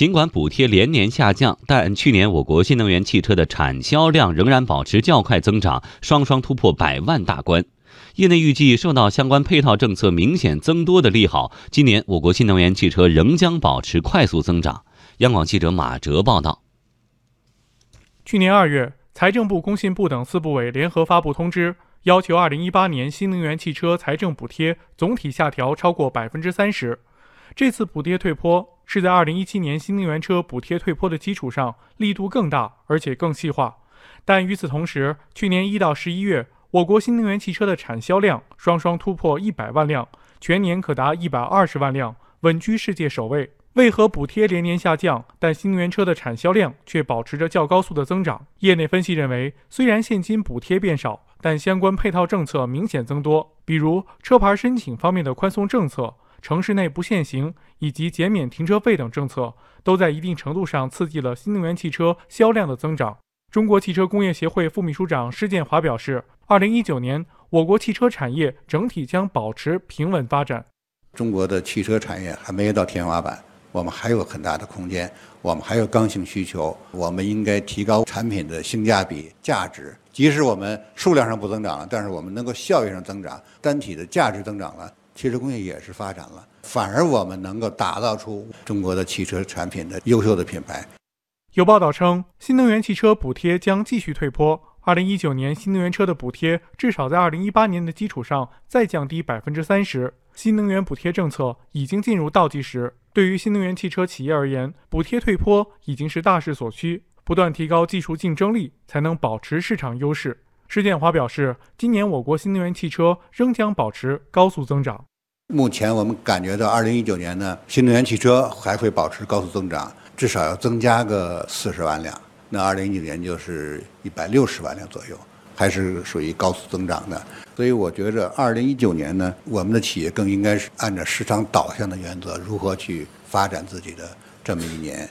尽管补贴连年下降，但去年我国新能源汽车的产销量仍然保持较快增长，双双突破百万大关。业内预计，受到相关配套政策明显增多的利好，今年我国新能源汽车仍将保持快速增长。央广记者马哲报道。去年二月，财政部、工信部等四部委联合发布通知，要求二零一八年新能源汽车财政补贴总体下调超过百分之三十。这次补贴退坡是在二零一七年新能源车补贴退坡的基础上，力度更大，而且更细化。但与此同时，去年一到十一月，我国新能源汽车的产销量双双突破一百万辆，全年可达一百二十万辆，稳居世界首位。为何补贴连年下降，但新能源车的产销量却保持着较高速的增长？业内分析认为，虽然现金补贴变少，但相关配套政策明显增多，比如车牌申请方面的宽松政策。城市内不限行以及减免停车费等政策，都在一定程度上刺激了新能源汽车销量的增长。中国汽车工业协会副秘书长施建华表示，二零一九年我国汽车产业整体将保持平稳发展。中国的汽车产业还没有到天花板，我们还有很大的空间，我们还有刚性需求，我们应该提高产品的性价比、价值。即使我们数量上不增长了，但是我们能够效益上增长，单体的价值增长了。汽车工业也是发展了，反而我们能够打造出中国的汽车产品的优秀的品牌。有报道称，新能源汽车补贴将继续退坡。二零一九年新能源车的补贴至少在二零一八年的基础上再降低百分之三十。新能源补贴政策已经进入倒计时，对于新能源汽车企业而言，补贴退坡已经是大势所趋，不断提高技术竞争力，才能保持市场优势。施建华表示，今年我国新能源汽车仍将保持高速增长。目前我们感觉到，二零一九年呢，新能源汽车还会保持高速增长，至少要增加个四十万辆。那二零一九年就是一百六十万辆左右，还是属于高速增长的。所以我觉着，二零一九年呢，我们的企业更应该是按照市场导向的原则，如何去发展自己的这么一年。